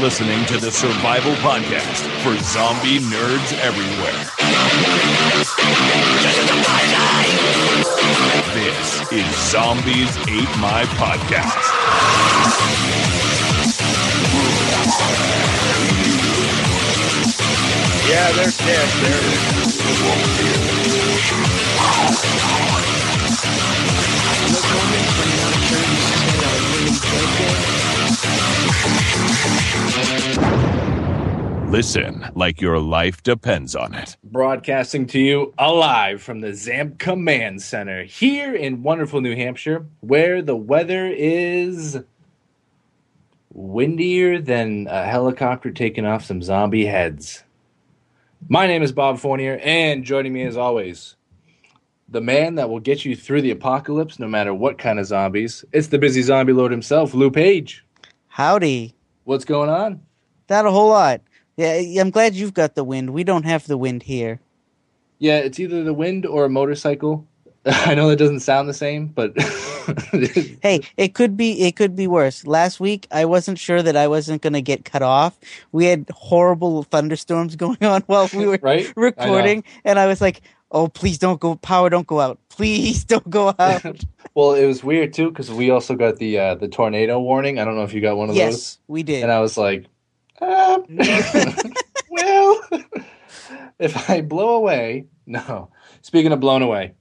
listening to the Survival Podcast for zombie nerds everywhere. This is Zombies Ate My Podcast. Yeah, they're dead. They're Listen like your life depends on it. broadcasting to you alive from the ZAMP Command Center here in wonderful New Hampshire, where the weather is windier than a helicopter taking off some zombie heads. My name is Bob Fournier, and joining me as always, the man that will get you through the apocalypse no matter what kind of zombies. It's the busy zombie lord himself, Lou Page. Howdy. What's going on? Not a whole lot. Yeah, I'm glad you've got the wind. We don't have the wind here. Yeah, it's either the wind or a motorcycle. I know that doesn't sound the same, but Hey, it could be it could be worse. Last week I wasn't sure that I wasn't going to get cut off. We had horrible thunderstorms going on while we were right? I recording and I was like, "Oh, please don't go power don't go out. Please don't go out." Well, it was weird too because we also got the uh, the tornado warning. I don't know if you got one of those. yes, we did. And I was like, uh, well, if I blow away, no. Speaking of blown away,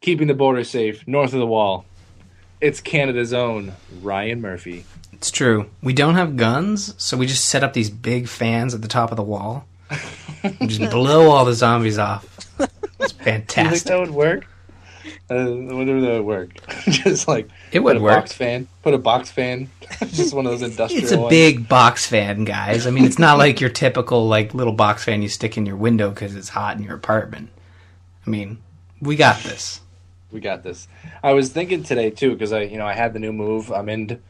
keeping the border safe north of the wall, it's Canada's own Ryan Murphy. It's true. We don't have guns, so we just set up these big fans at the top of the wall and just blow all the zombies off. It's Do you think fantastic. that would work? Uh, I that would work. Just like It would work. box fan, put a box fan, just one of those industrial. It's a ones. big box fan, guys. I mean, it's not like your typical like little box fan you stick in your window because it's hot in your apartment. I mean, we got this. we got this. I was thinking today too because I, you know, I had the new move. I'm in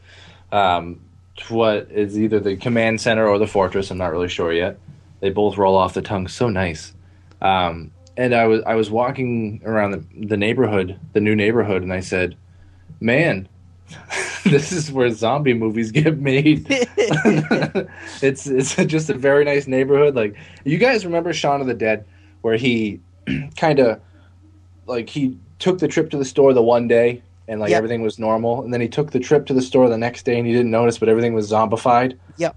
um, what is either the command center or the fortress. I'm not really sure yet. They both roll off the tongue so nice. Um, and I was I was walking around the, the neighborhood, the new neighborhood, and I said, "Man, this is where zombie movies get made." it's it's just a very nice neighborhood. Like you guys remember Shaun of the Dead, where he kind of like he took the trip to the store the one day and like Yep. everything was normal, and then he took the trip to the store the next day and he didn't notice, but everything was zombified. Yep.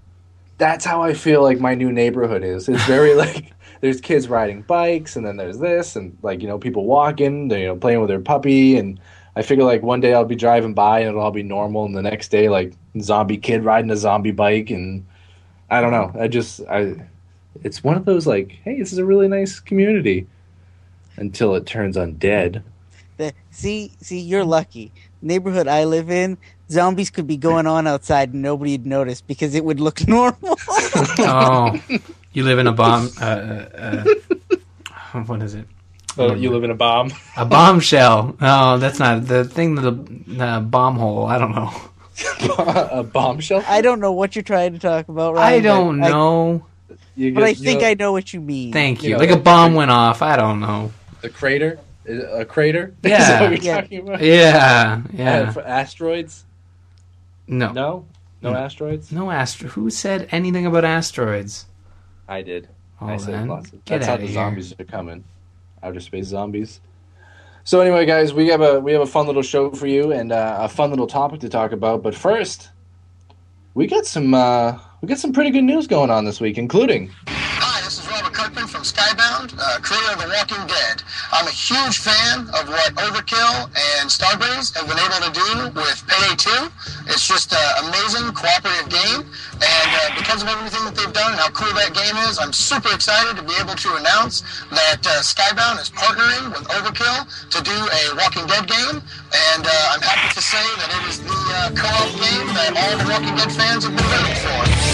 That's how I feel like my new neighborhood is. It's very like there's kids riding bikes, and then there's this, and like you know people walking, they you know playing with their puppy, and I figure like one day I'll be driving by and it'll all be normal, and the next day like zombie kid riding a zombie bike, and I don't know. I just I, it's one of those like, hey, this is a really nice community, until it turns undead. The- see, see, you're lucky. Neighborhood I live in, zombies could be going on outside and nobody'd notice because it would look normal. Oh, you live in a bomb. Uh, uh, uh, what is it? Oh, you live in a bomb. A bombshell. Oh, that's not the thing. The uh, bomb hole. I don't know. a bombshell. I don't know what you're trying to talk about, right I don't but know. You but I you think know, I know what you mean. Thank You you. know, like a bomb went off. I don't know. the crater. A crater. Is Yeah. that what you're Yeah. talking about? Yeah, Uh, yeah. for asteroids. No, no, No, no No. asteroids. astro. Who said anything about asteroids? I did. Oh, I said lots. Of, that's how the here. zombies are coming. Outer space zombies. So anyway, guys, we have a we have a fun little show for you and uh, a fun little topic to talk about. But first, we got some uh, we got some pretty good news going on this week, including Hi, this is Robert Kirkman from Skybound, uh, creator of The Walking Dead. I'm a huge fan of what Overkill and Starbreeze have been able to do with Payday 2. It's just an amazing cooperative game, and uh, because of everything that they've done and how cool that game is, I'm super excited to be able to announce that uh, Skybound is partnering with Overkill to do a Walking Dead game, and uh, I'm happy to say that it is the uh, co-op game that all the Walking Dead fans have been waiting for.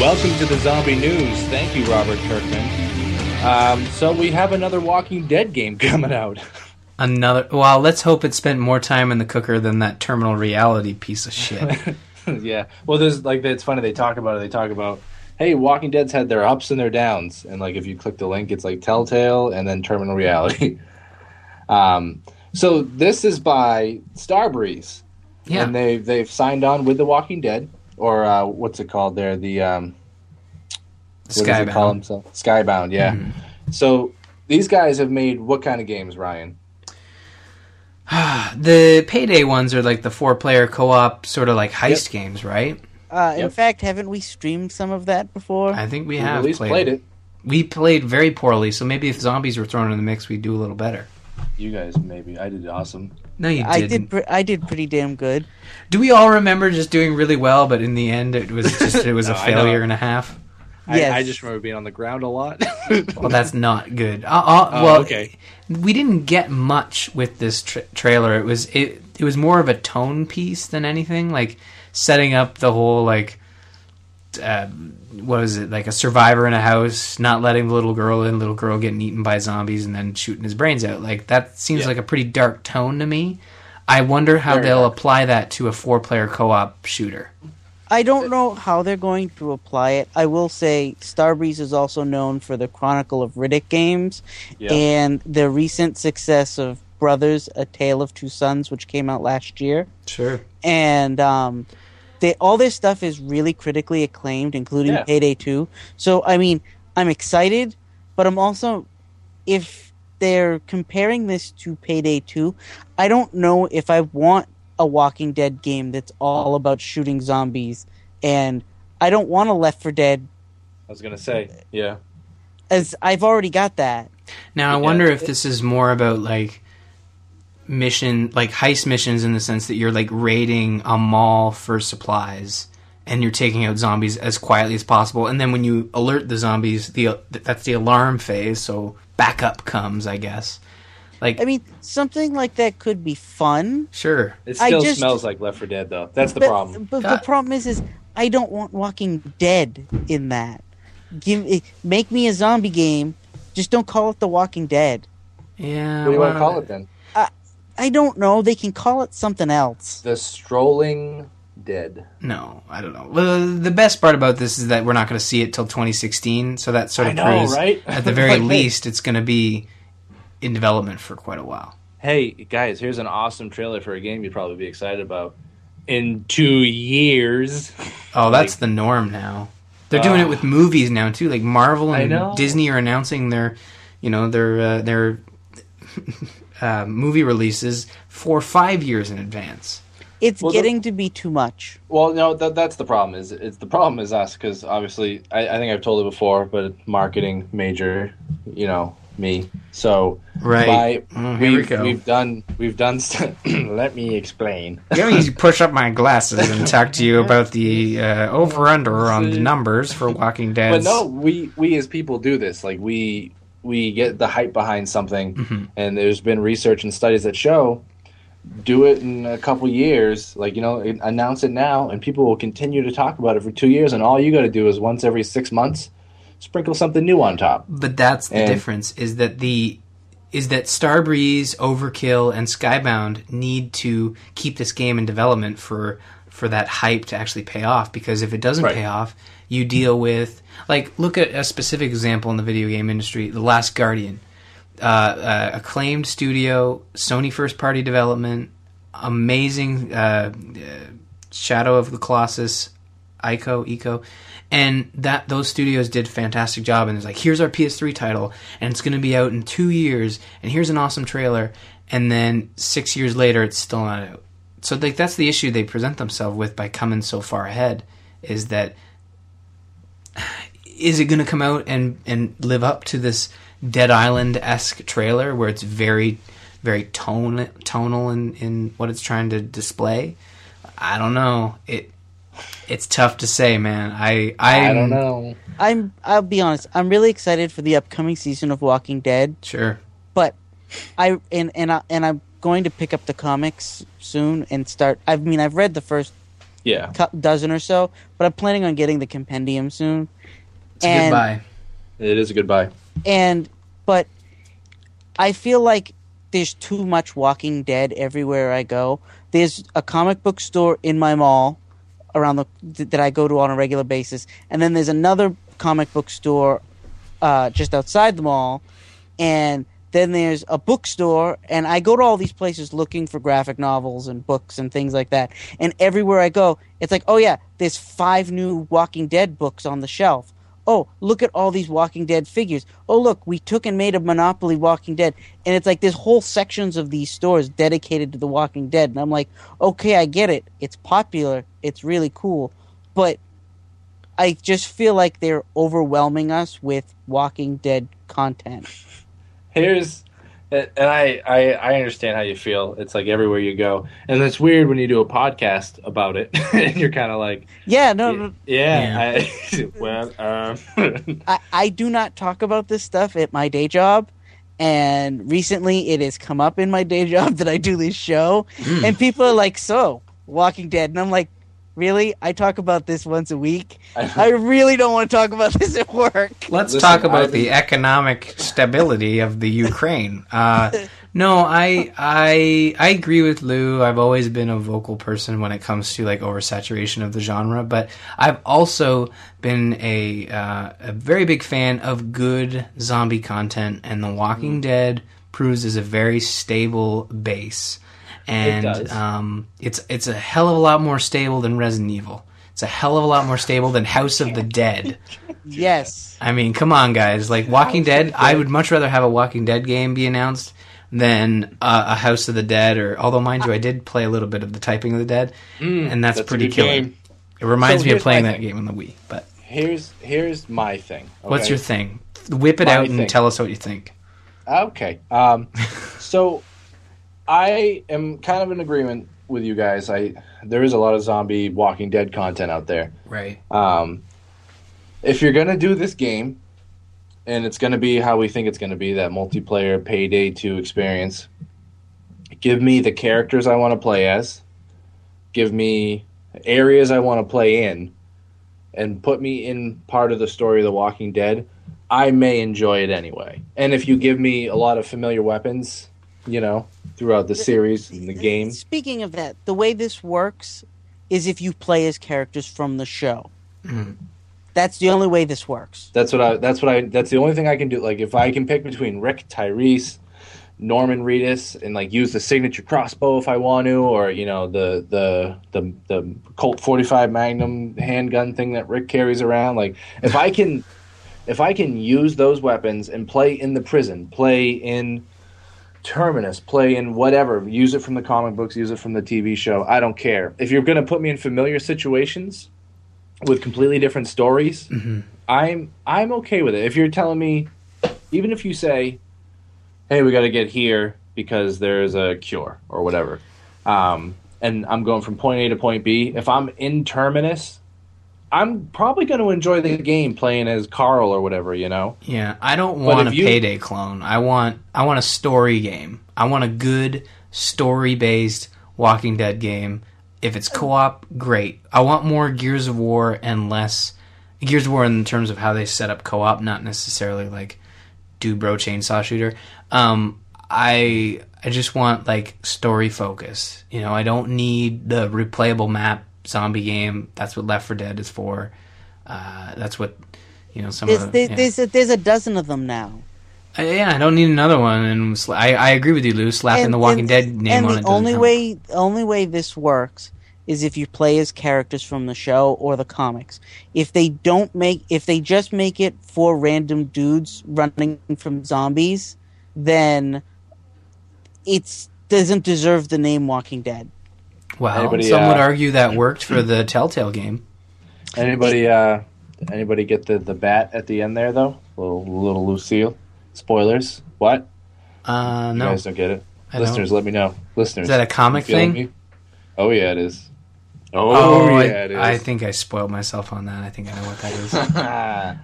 Welcome to the Zombie News. Thank you, Robert Kirkman. Um, so we have another Walking Dead game coming out. Another. Well, let's hope it spent more time in the cooker than that terminal reality piece of shit. yeah. Well, there's like it's funny they talk about it. They talk about hey, Walking Dead's had their ups and their downs, and like if you click the link, it's like Telltale and then Terminal Reality. um, So this is by Starbreeze, Yeah. and they they've signed on with The Walking Dead, or uh, what's it called there? The um, what does it call Skybound. himself? Skybound, yeah. So these guys have made what kind of games, Ryan? The payday ones are like the four player co op sort of like heist games, right? Uh, In Yep. fact, haven't we streamed some of that before? I think we We have at least played, played it. We played very poorly, so maybe if zombies were thrown in the mix, we'd do a little better. You guys, maybe I did awesome. No, you I didn't. I did. Pre- I did pretty damn good. Do we all remember just doing really well, but in the end, it was just it was a No, I know. failure and a half? Yes. I, I just remember being on the ground a lot. Well, that's not good. Uh, uh, Oh, well, okay. we didn't get much with this tra- trailer. It was it it was more of a tone piece than anything, like setting up the whole like uh, what is it like a survivor in a house, not letting the little girl in, little girl getting eaten by zombies, and then shooting his brains out. Like that seems Yeah. like a pretty dark tone to me. I wonder how Very they'll dark. apply that to a four-player co-op shooter. I don't know how they're going to apply it. I will say Starbreeze is also known for the Chronicle of Riddick games Yeah. and the recent success of Brothers: A Tale of Two Sons, which came out last year. Sure. and um, they all this stuff is really critically acclaimed, including Yeah. Payday Two. So I mean, I'm excited, but I'm also if they're comparing this to Payday Two, I don't know if I want a Walking Dead game that's all about shooting zombies, and I don't want a Left 4 Dead I was gonna say, yeah. as I've already got that. Now I Yeah. wonder if this is more about like mission, like heist missions, in the sense that you're like raiding a mall for supplies and you're taking out zombies as quietly as possible. And then when you alert the zombies, the that's the alarm phase. So backup comes, I guess. Like I mean, something like that could be fun. sure, It still just- smells like Left 4 Dead, though. That's the but, problem. But Uh, the problem is, is I don't want Walking Dead in that. Give it, make me a zombie game. Just don't call it The Walking Dead. yeah. What do you want to call it then? I don't know. They can call it something else. The Strolling Dead. No, I don't know. Well, the best part about this is that we're not going to see it till 2016. So that sort I of know, proves, right? at the very Like, least, it's going to be in development for quite a while. Hey, guys, here's an awesome trailer for a game you'd probably be excited about. In two years. Oh, that's Like- the norm now. They're doing it with movies now too. Like Marvel and. Disney are announcing their, you know, their uh, their uh, movie releases for five years in advance. It's Well, the- getting to be too much. Well, no, that, that's the problem. Is it's the problem is us because obviously I, I think I've told it before, but marketing major, you know me. So Right. by- Oh, here we we've, go. we've done we've done. St- let me explain. Let me push up my glasses and talk to you about the uh, over under on the numbers for Walking Dead. But no, we we as people do this. Like we we get the hype behind something, Mm-hmm. and there's been research and studies that show do it in a couple years. Like you know, announce it now, and people will continue to talk about it for two years. And all you got to do is once every six months, sprinkle something new on top. But that's the And- difference is that the is that Starbreeze, Overkill, and Skybound need to keep this game in development for for that hype to actually pay off. Because if it doesn't Right. pay off, you deal with like look at a specific example in the video game industry: The Last Guardian, uh, uh, acclaimed studio, Sony first party development, amazing uh, uh, Shadow of the Colossus, Ico, Eco, and that those studios did fantastic job. And it's like, here's our PS3 title, and it's going to be out in two years, and here's an awesome trailer. And then six years later, it's still not out. So like that's the issue they present themselves with by coming so far ahead, is that is it going to come out and and live up to this Dead Island esque trailer where it's very very tone tonal in in what it's trying to display? I don't know. It it's tough to say, man. I I'm, I don't know. I'm. I'll be honest. I'm really excited for the upcoming season of Walking Dead. Sure. but I and and I, and I'm going to pick up the comics soon and start. I mean, I've read the first Yeah, dozen or so, but I'm planning on getting the compendium soon. It's a And- goodbye. it is a goodbye. And but I feel like there's too much Walking Dead everywhere I go. There's a comic book store in my mall around the that I go to on a regular basis, and then there's another comic book store uh, just outside the mall, and then there's a bookstore, and I go to all these places looking for graphic novels and books and things like that. And everywhere I go, it's like, oh yeah, there's five new Walking Dead books on the shelf. Oh, look at all these Walking Dead figures. Oh, look, we took and made a Monopoly Walking Dead. And it's like there's whole sections of these stores dedicated to the Walking Dead. And I'm like, okay, I get it. It's popular. It's really cool. But I just feel like they're overwhelming us with Walking Dead content. Here's, and I, I I understand how you feel. It's like everywhere you go, and it's weird when you do a podcast about it, and you're kind of like, Yeah, no, no yeah, I, well, um, I, I do not talk about this stuff at my day job. And recently it has come up in my day job that I do this show. And people are like, So, Walking Dead. And I'm like, Really? I talk about this once a week. I really don't want to talk about this at work. Let's Listen, talk about I've the economic stability of the Ukraine. Uh, no, I I I agree with Lou. I've always been a vocal person when it comes to like oversaturation of the genre, but I've also been a uh, a very big fan of good zombie content, and The Walking Dead proves is a very stable base, and does. um, it's it's a hell of a lot more stable than Resident Evil. It's a hell of a lot more stable than House of the Dead. Yes. I mean, come on, guys! Like Walking Dead, I would much rather have a Walking Dead game be announced than uh, a House of the Dead. Or although, mind you, I did play a little bit of the Typing of the Dead, and that's, that's pretty good killer. game. It reminds So me of playing that thing. game on the Wii. But here's here's my thing. what's your thing? Whip it My out and thing. tell us what you think. Okay. Um, so I am kind of in agreement with you guys. I there is a lot of zombie Walking Dead content out there. Right. Um, if you're gonna do this game, and it's gonna be how we think it's gonna be, that multiplayer payday two experience, give me the characters I want to play as, give me areas I want to play in, and put me in part of the story of The Walking Dead. I may enjoy it anyway. And if you give me a lot of familiar weapons, you know, throughout the series and the game, Speaking of that, the way this works is if you play as characters from the show. Mhm. That's the only way this works. That's what I. That's what I. That's the only thing I can do. Like if I can pick between Rick Tyrese, Norman Reedus, and like use the signature crossbow if I want to, or you know the the the the Colt forty five Magnum handgun thing that Rick carries around. Like if I can, if I can use those weapons and play in the prison, play in Terminus, play in whatever, use it from the comic books, use it from the TV show. I don't care. If you're gonna put me in familiar situations with completely different stories. I'm I'm okay with it. If you're telling me, even if you say, "Hey, we got to get here because there's a cure or whatever," um, and I'm going from point A to point B. If I'm in Terminus, I'm probably going to enjoy the game playing as Carl or whatever. You know, Yeah, I don't want a you- payday clone. I want I want a story game. I want a good story based Walking Dead game. If it's co op, great. I want more Gears of War and less Gears of War in terms of how they set up co op, not necessarily like do bro chainsaw shooter. Um, I I just want like story focus. You know, I don't need the replayable map zombie game. That's what Left 4 Dead is for. Uh, that's what you know. Some There's, of the, there's, yeah. there's, a, there's a dozen of them now. Uh, yeah, I don't need another one. And sla- I, I agree with you, Lou. Slapping the Walking Dead name and on the it. only help. way the only way this works is if you play as characters from the show or the comics. If they don't make if they just make it for random dudes running from zombies, then it's doesn't deserve the name Walking Dead. Well, Anybody, some would uh, argue that worked for the Telltale game. anybody uh, anybody get the the bat at the end there though? Little little Lucille. Spoilers. What? Uh, You no, guys don't get it. I don't. Listeners, let me know. Listeners, Is that a comic thing? me? Oh yeah, it is. Oh, Oh, I, yeah, it is. I think I spoiled myself on that. I think I know what that is.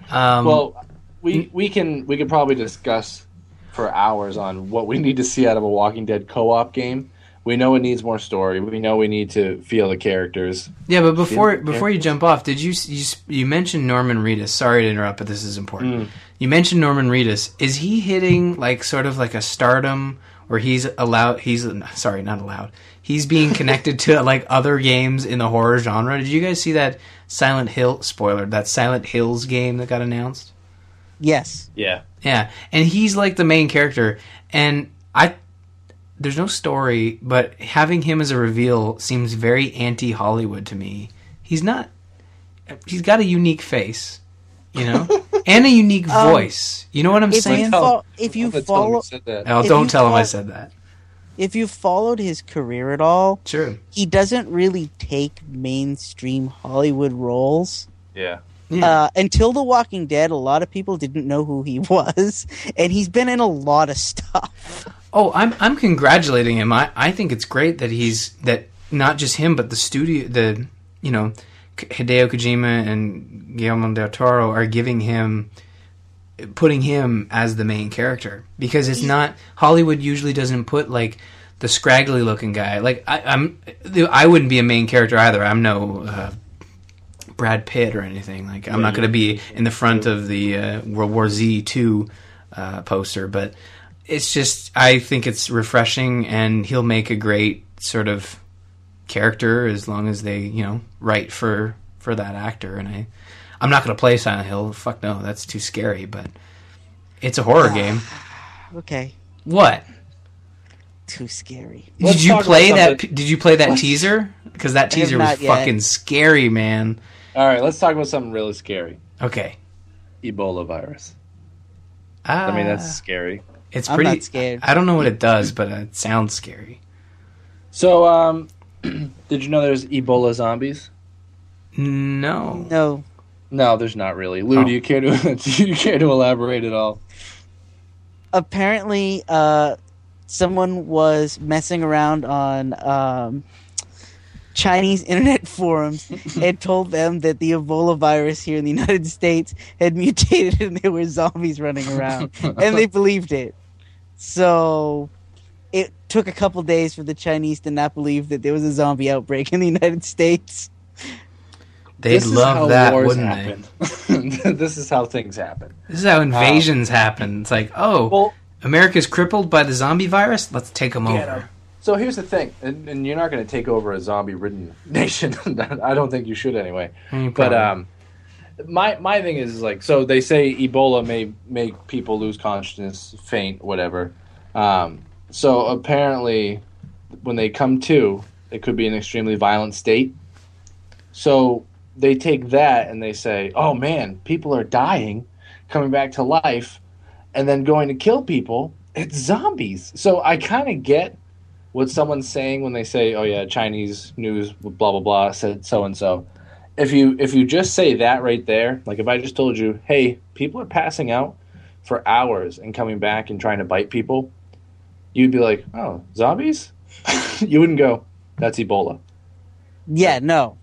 well, Um, we we can we could probably discuss for hours on what we need to see out of a Walking Dead co-op game. We know it needs more story. We know we need to feel the characters. yeah, but before Yeah. before you jump off, did you you you mentioned Norman Reedus? Sorry to interrupt, but this is important. Mm. You mentioned Norman Reedus. Is he hitting like sort of like a stardom where he's allowed? He's sorry, not allowed. He's being connected to like other games in the horror genre. Did you guys see that Silent Hill spoiler? That Silent Hills game that got announced. Yes. Yeah. Yeah, and he's like the main character, and I there's no story, but having him as a reveal seems very anti Hollywood to me. He's not. He's got a unique face, you know, and a unique Um, voice. You know what I'm If saying? you, fo- if you I'm gonna tell him follow, said that. Oh, if don't you tell him I said that. if you followed his career at all, True. he doesn't really take mainstream Hollywood roles. Yeah. Yeah. Uh, until The Walking Dead, a lot of people didn't know who he was, and he's been in a lot of stuff. Oh, I'm I'm congratulating him. I, I think it's great that he's that not just him, but the studio, the you know, Hideo Kojima and Guillermo del Toro are giving him, putting him as the main character because it's not Hollywood usually doesn't put like the scraggly looking guy. Like I, I'm, I wouldn't be a main character either. I'm no. Uh, Brad Pitt or anything like I'm not going to be in the front of the uh, World War Z two uh, poster, but it's just I think it's refreshing, and he'll make a great sort of character as long as they you know write for for that actor. And I I'm not going to play Silent Hill. Fuck no, that's too scary. But it's a horror game. Okay, What too scary. Let's did you play that? Did you play that teaser? Because that teaser was yet. fucking scary, man. All right, let's talk about something really scary. Okay. Ebola virus. Uh, I mean, that's scary. it's I'm pretty. not scared. I don't know what it does, but it sounds scary. So, um, did you know there's Ebola zombies? No. No, No, there's not really. Lou, Oh. do you care to do you care to elaborate at all? apparently, uh, someone was messing around on um, Chinese internet forums and told them that the Ebola virus here in the United States had mutated and there were zombies running around, and they believed it. So it took a couple days for the Chinese to not believe that there was a zombie outbreak in the United States. They'd This is how love that, wars wouldn't happen. this is how things happen. This is how invasions happen. It's like, oh, Well, America's crippled by the zombie virus. Let's take them Get over. So here's the thing, and, and you're not going to take over a zombie-ridden nation. I don't think you should anyway. Mm, But um, my my thing is like, so they say Ebola may make people lose consciousness, faint, whatever. Um, so apparently, when they come to, it could be an extremely violent state. So they take that and they say, "Oh man, people are dying, coming back to life, and then going to kill people. It's zombies." So I kind of get what someone's saying when they say, "Oh yeah, Chinese news, blah blah blah, said so and so." If you if you just say that right there, like if I just told you, "Hey, people are passing out for hours and coming back and trying to bite people," you'd be like, "Oh, zombies?" you wouldn't go, "That's Ebola." Yeah, no.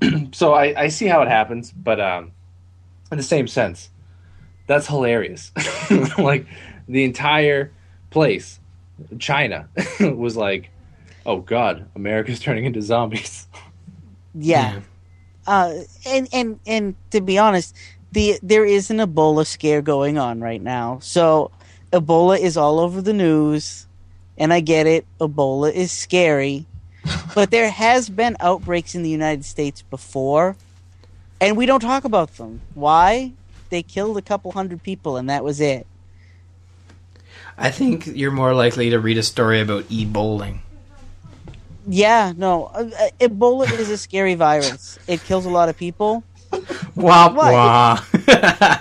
so I, I see how it happens, but um, in the same sense, that's hilarious. like the entire place, China, was like, "Oh God, America's turning into zombies." Yeah. Yeah. Uh, and and and to be honest, the there is an Ebola scare going on right now. So Ebola is all over the news, and I get it. Ebola is scary, but there has been outbreaks in the United States before, and we don't talk about them. Why? They killed a couple hundred people, and that was it. I think you're more likely to read a story about e bowling. Yeah, no. Uh, Ebola is a scary virus. It kills a lot of people. Wah wah.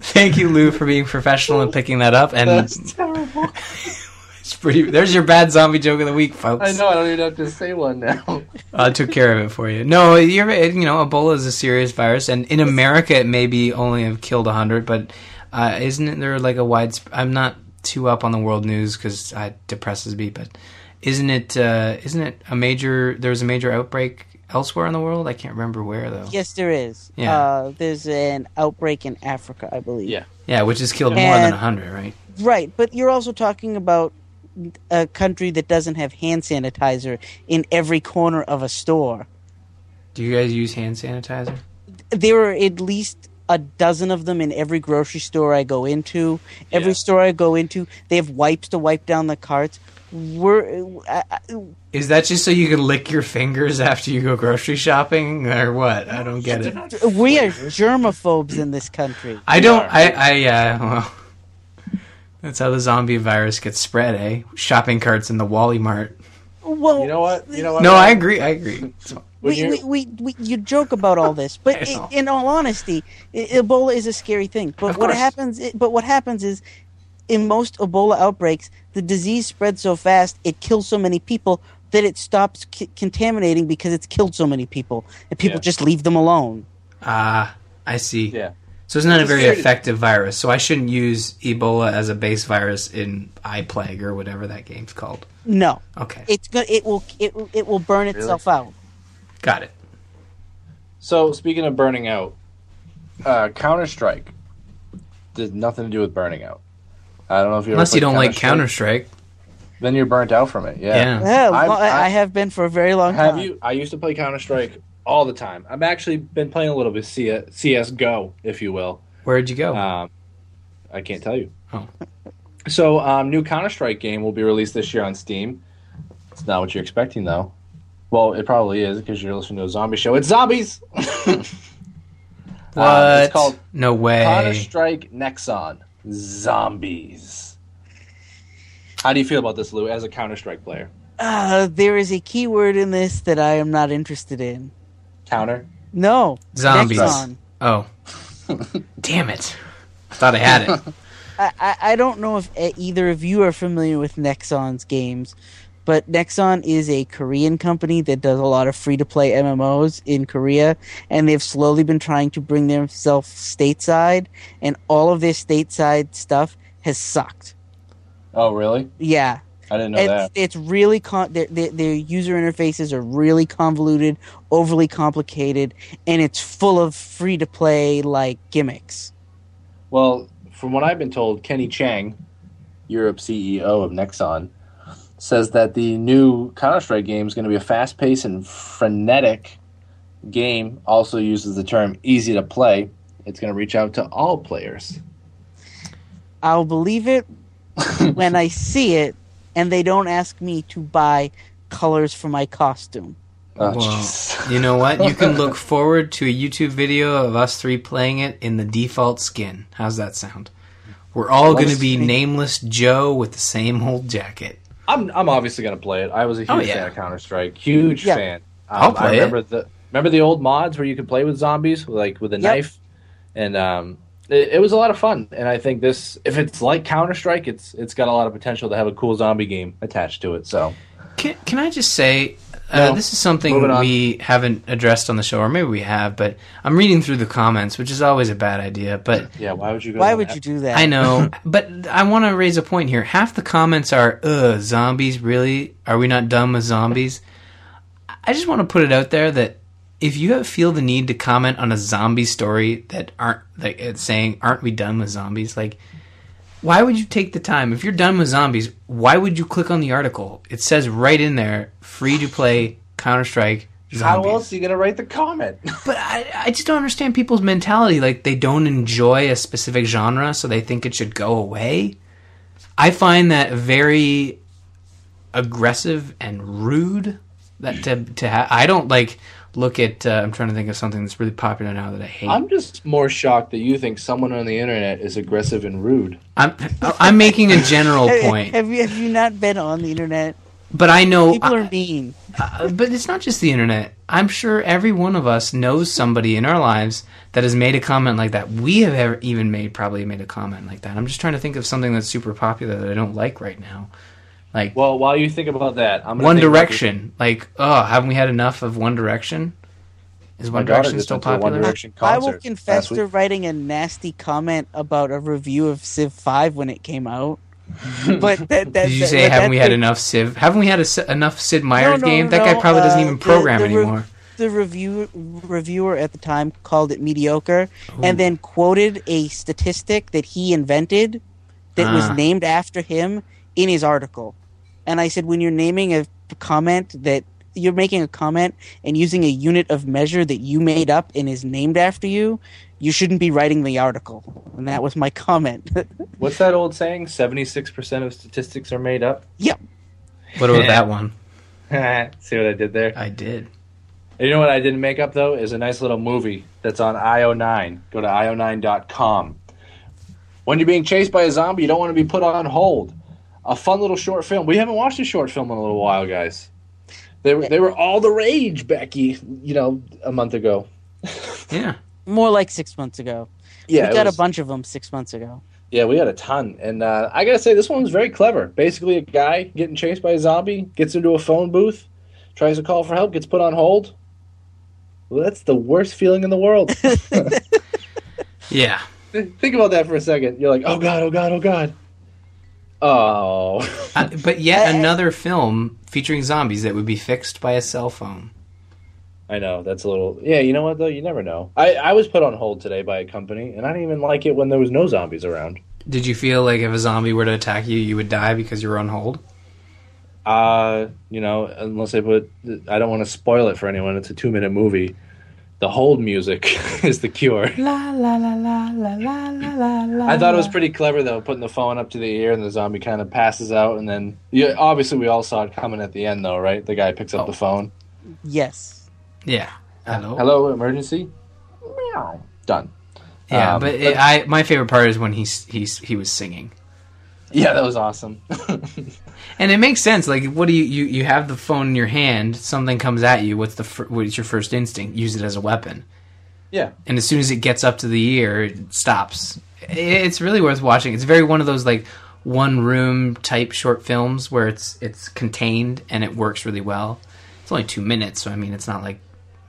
Thank you, Lou, for being professional and picking that up. And That's terrible. it's pretty. There's your bad zombie joke of the week, folks. I know. I don't even have to say one now. I took care of it for you. No, you're. You know, Ebola is a serious virus, and in America, it maybe only have killed hundred, but uh, isn't there like a wide? Sp- I'm not too up on the world news because it depresses me, but isn't it? Uh, isn't it a major? There was a major outbreak elsewhere in the world. I can't remember where though. Yes, there is. Yeah. Uh, there's an outbreak in Africa, I believe. Yeah. Yeah, which has killed more than hundred, right? Right, but you're also talking about a country that doesn't have hand sanitizer in every corner of a store. Do you guys use hand sanitizer? There are at least a dozen of them in every grocery store I go into. Every Yeah. store I go into, they have wipes to wipe down the carts. We're I, I, Is that just so you can lick your fingers after you go grocery shopping, or what? I don't get it. we are germaphobes in this country. I don't. are. I. I. Uh, well, that's how the zombie virus gets spread, eh? Shopping carts in the Wally Mart. Well, You know what? You know what? No, I agree. I agree. When we, you're- we, we, we, you joke about all this, but I know. i in all honesty, i- Ebola is a scary thing. But Of what course. happens? i- But what happens is, in most Ebola outbreaks, the disease spreads so fast, it kills so many people that it stops c- contaminating because it's killed so many people, and people Yeah. just leave them alone. Ah, I see. Yeah. So it's not a very scary effective virus. So I shouldn't use Ebola as a base virus in iPlague or whatever that game's called. No, Okay, it's go- It will. It, it will burn itself out. Got it. So speaking of burning out, uh, Counter Strike did nothing to do with burning out. I don't know if you ever Unless you don't like Counter-Strike. Counter Strike. then you're burnt out from it. Yeah. Yeah. Yeah, I'm- well, I, I- I have been for a very long Have time. Have you? I used to play Counter Strike all the time. I've actually been playing a little bit CS, CS:GO, if you will. Where'd you go? Um, I can't tell you. Oh. So, um, new Counter Strike game will be released this year on Steam. It's not what you're expecting, though. Well, it probably is because you're listening to a zombie show. It's zombies. what? uh, it's called no way. Counter Strike Nexon Zombies. How do you feel about this, Lou, as a Counter Strike player? Uh, there is a keyword in this that I am not interested in. Counter? No, Zombies. Nexon. Oh, damn it! I thought I had it. I, I, I don't know if e- either of you are familiar with Nexon's games, but Nexon is a Korean company that does a lot of free to play MMOs in Korea, and they've slowly been trying to bring themselves stateside, and all of their stateside stuff has sucked. Oh, really? Yeah, I didn't know it's, that. it's really con- their, their, their user interfaces are really convoluted, overly complicated, and it's full of free to play like gimmicks. Well, from what I've been told, Kenny Chang, Europe CEO of Nexon, says that the new Counter Strike game is going to be a fast paced and frenetic game. Also uses the term easy to play. It's going to reach out to all players. I'll believe it when I see it, and they don't ask me to buy colors for my costume. Oh, Well, you know what? You can look forward to a YouTube video of us three playing it in the default skin. How's that sound? We're all going to be nameless Joe with the same old jacket. I'm I'm obviously going to play it. I was a huge Oh, yeah. fan of Counter Strike. Huge Yeah. fan. Um, I'll play I it. remember the remember the old mods where you could play with zombies, like with a Yep. knife, and um, it, it was a lot of fun. And I think this, if it's like Counter Strike, it's it's got a lot of potential to have a cool zombie game attached to it. So Can, can I just say, uh, No. this is something we haven't addressed on the show, or maybe we have, but I'm reading through the comments, which is always a bad idea. But yeah, why would you go? Why would that? you do that? I know, but I want to raise a point here. Half the comments are, "Ugh, zombies! Really? Are we not done with zombies?" I just want to put it out there that if you feel the need to comment on a zombie story that aren't like it's saying, "Aren't we done with zombies?" Like, why would you take the time if you're done with zombies? Why would you click on the article? It says right in there, free to play Counter Strike. How else are you gonna write the comment? But I, I just don't understand people's mentality. Like they don't enjoy a specific genre, so they think it should go away. I find that very aggressive and rude. That to to ha- I don't like look at. Uh, I'm trying to think of something that's really popular now that I hate. I'm just more shocked that you think someone on the internet is aggressive and rude. I'm I'm making a general point, Have you have you not been on the internet? but I know. People I- are mean. Uh, but it's not just the internet. I'm sure every one of us knows somebody in our lives that has made a comment like that. We have ever even made probably made a comment like that. I'm just trying to think of something that's super popular that I don't like right now. Like Well, while you think about that, I'm gonna One think about Direction. Like, oh, haven't we had enough of One Direction? Is One Direction still went One popular? Direction I will confess to writing a nasty comment about a review of Civ Five when it came out. But that, that, Did you that- say that- haven't we had that- enough Civ? Haven't we had a, enough Sid Meier's no, game? That guy no, probably doesn't uh, even program the re- anymore. the review reviewer at the time called it mediocre and then quoted a statistic that he invented that Ah. was named after him in his article. And I said when you're naming a comment that you're making a comment and using a unit of measure that you made up and is named after you, you shouldn't be writing the article. And that was my comment. What's that old saying? Seventy six percent of statistics are made up. yep. What about that one? See what I did there? I did. You know what I didn't make up though is a nice little movie that's on IO9. Go to io9.com. When you're being chased by a zombie, you don't want to be put on hold. A fun little short film. We haven't watched a short film in a little while, guys. They were they were all the rage, Becky. You know, a month ago. Yeah. More like six months ago. Yeah, we got was- a bunch of them six months ago. Yeah, we had a ton, and uh, I gotta say this one was very clever. Basically, a guy getting chased by a zombie gets into a phone booth, tries to call for help, gets put on hold. Well, that's the worst feeling in the world. Yeah. Think about that for a second. You're like, oh god, oh god, oh god. Oh, Uh, but yet another film featuring zombies that would be fixed by a cell phone. I know that's a little. Yeah, you know what though? You never know. I I was put on hold today by a company, and I didn't even like it when there was no zombies around. Did you feel like if a zombie were to attack you, you would die because you were on hold? Uh, you know, unless they put, I don't want to spoil it for anyone. It's a two minute movie. The hold music is the cure. La la la la la la la la. I thought it was pretty clever though, putting the phone up to the ear and the zombie kind of passes out, and then yeah, obviously we all saw it coming at the end though, right? The guy picks up Oh. the phone. Yes. Yeah. Hello. Hello, emergency. Meow. Done. Yeah, Um, but it, I my favorite part is when he's he's he was singing, Yeah, that was awesome. and it makes sense. Like, what do you you you have the phone in your hand? Something comes at you. What's the fir- what's your first instinct? Use it as a weapon. yeah, and as soon as it gets up to the ear, it stops. It's really worth watching. It's very one of those like one room type short films where it's it's contained and it works really well. It's only two minutes, so I mean, it's not like.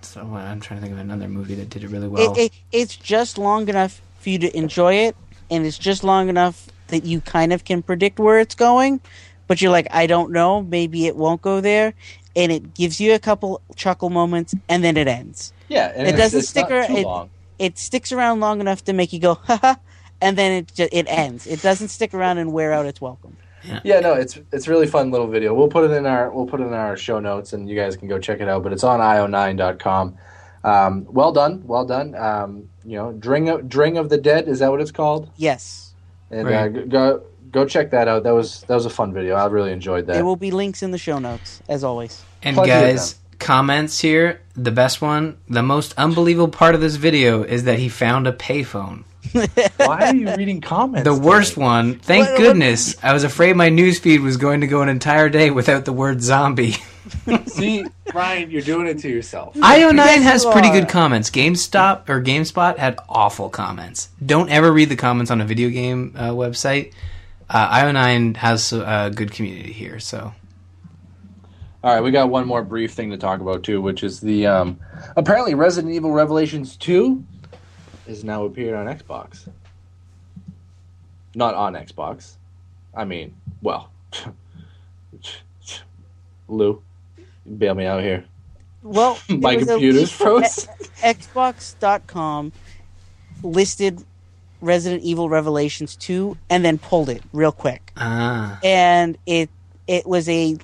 So I'm trying to think of another movie that did it really well. It, it, it's just long enough for you to enjoy it, and it's just long enough that you kind of can predict where it's going, but you're like, I don't know, maybe it won't go there, and it gives you a couple chuckle moments, and then it ends. yeah. And It it's- doesn't it's stick around. it- It sticks around long enough to make you go, haha, and then it just, it ends. It doesn't stick around and wear out its welcome. Yeah, no, it's it's really fun little video. We'll put it in our we'll put it in our show notes, and you guys can go check it out. But it's on io9.com. Um, well done, well done. Um, you know, Dring of, Dring of the Dead is that what it's called? Yes. And Right. uh, go go check that out. That was that was a fun video. I really enjoyed that. There will be links in the show notes, as always. and plenty guys, comments here. The best one, the most unbelievable part of this video is that he found a payphone. Why are you reading comments? The worst one. Thank What- what- goodness. I was afraid my newsfeed was going to go an entire day without the word zombie. See, Ryan, you're doing it to yourself. IO9 Yes, has you pretty good comments. GameStop or GameSpot had awful comments. Don't ever read the comments on a video game uh, website. Uh, IO9 has a good community here, so All right, we got one more brief thing to talk about too, which is the um, apparently Resident Evil Revelations two is now appeared on Xbox. Not on Xbox. I mean, well, Lou, bail me out here. Well, My computer's leak froze. Xbox.com listed Resident Evil Revelations 2 and then pulled it real quick. ah, And it it was a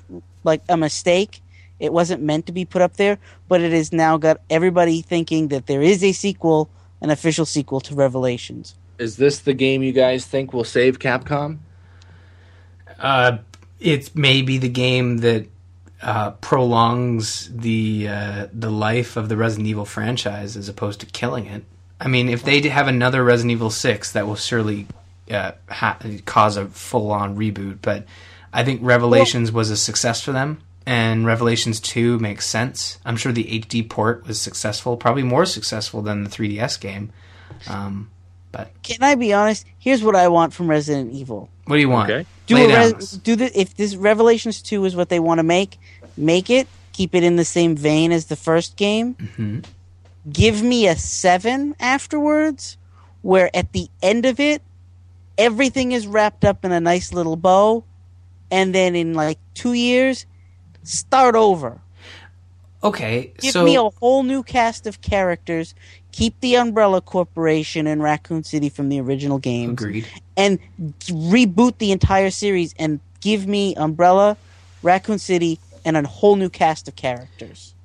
like a mistake. It wasn't meant to be put up there, but it has now got everybody thinking that there is a sequel, an official sequel to Revelations. Is this the game you guys think will save Capcom? uh, it's maybe the game that uh, prolongs the uh, the life of the Resident Evil franchise as opposed to killing it. I mean, if they have another Resident Evil Six, that will surely uh, ha- cause a full on reboot. But I think Revelations was a success for them, and Revelations Two makes sense. I'm sure the HD port was successful, probably more successful than the 3DS game. Um, Can I be honest? Here's what I want from Resident Evil. what do you want? Okay. Do Lay a down. res- do the if this Revelations two is what they want to make, make it. Keep it in the same vein as the first game. Mhm. Give me a seven afterwards, where at the end of it, everything is wrapped up in a nice little bow, and then in like two years, start over. Okay, Give so me a whole new cast of characters. Keep the Umbrella Corporation and Raccoon City from the original games agreed. and reboot the entire series and give me Umbrella, Raccoon City, and a whole new cast of characters.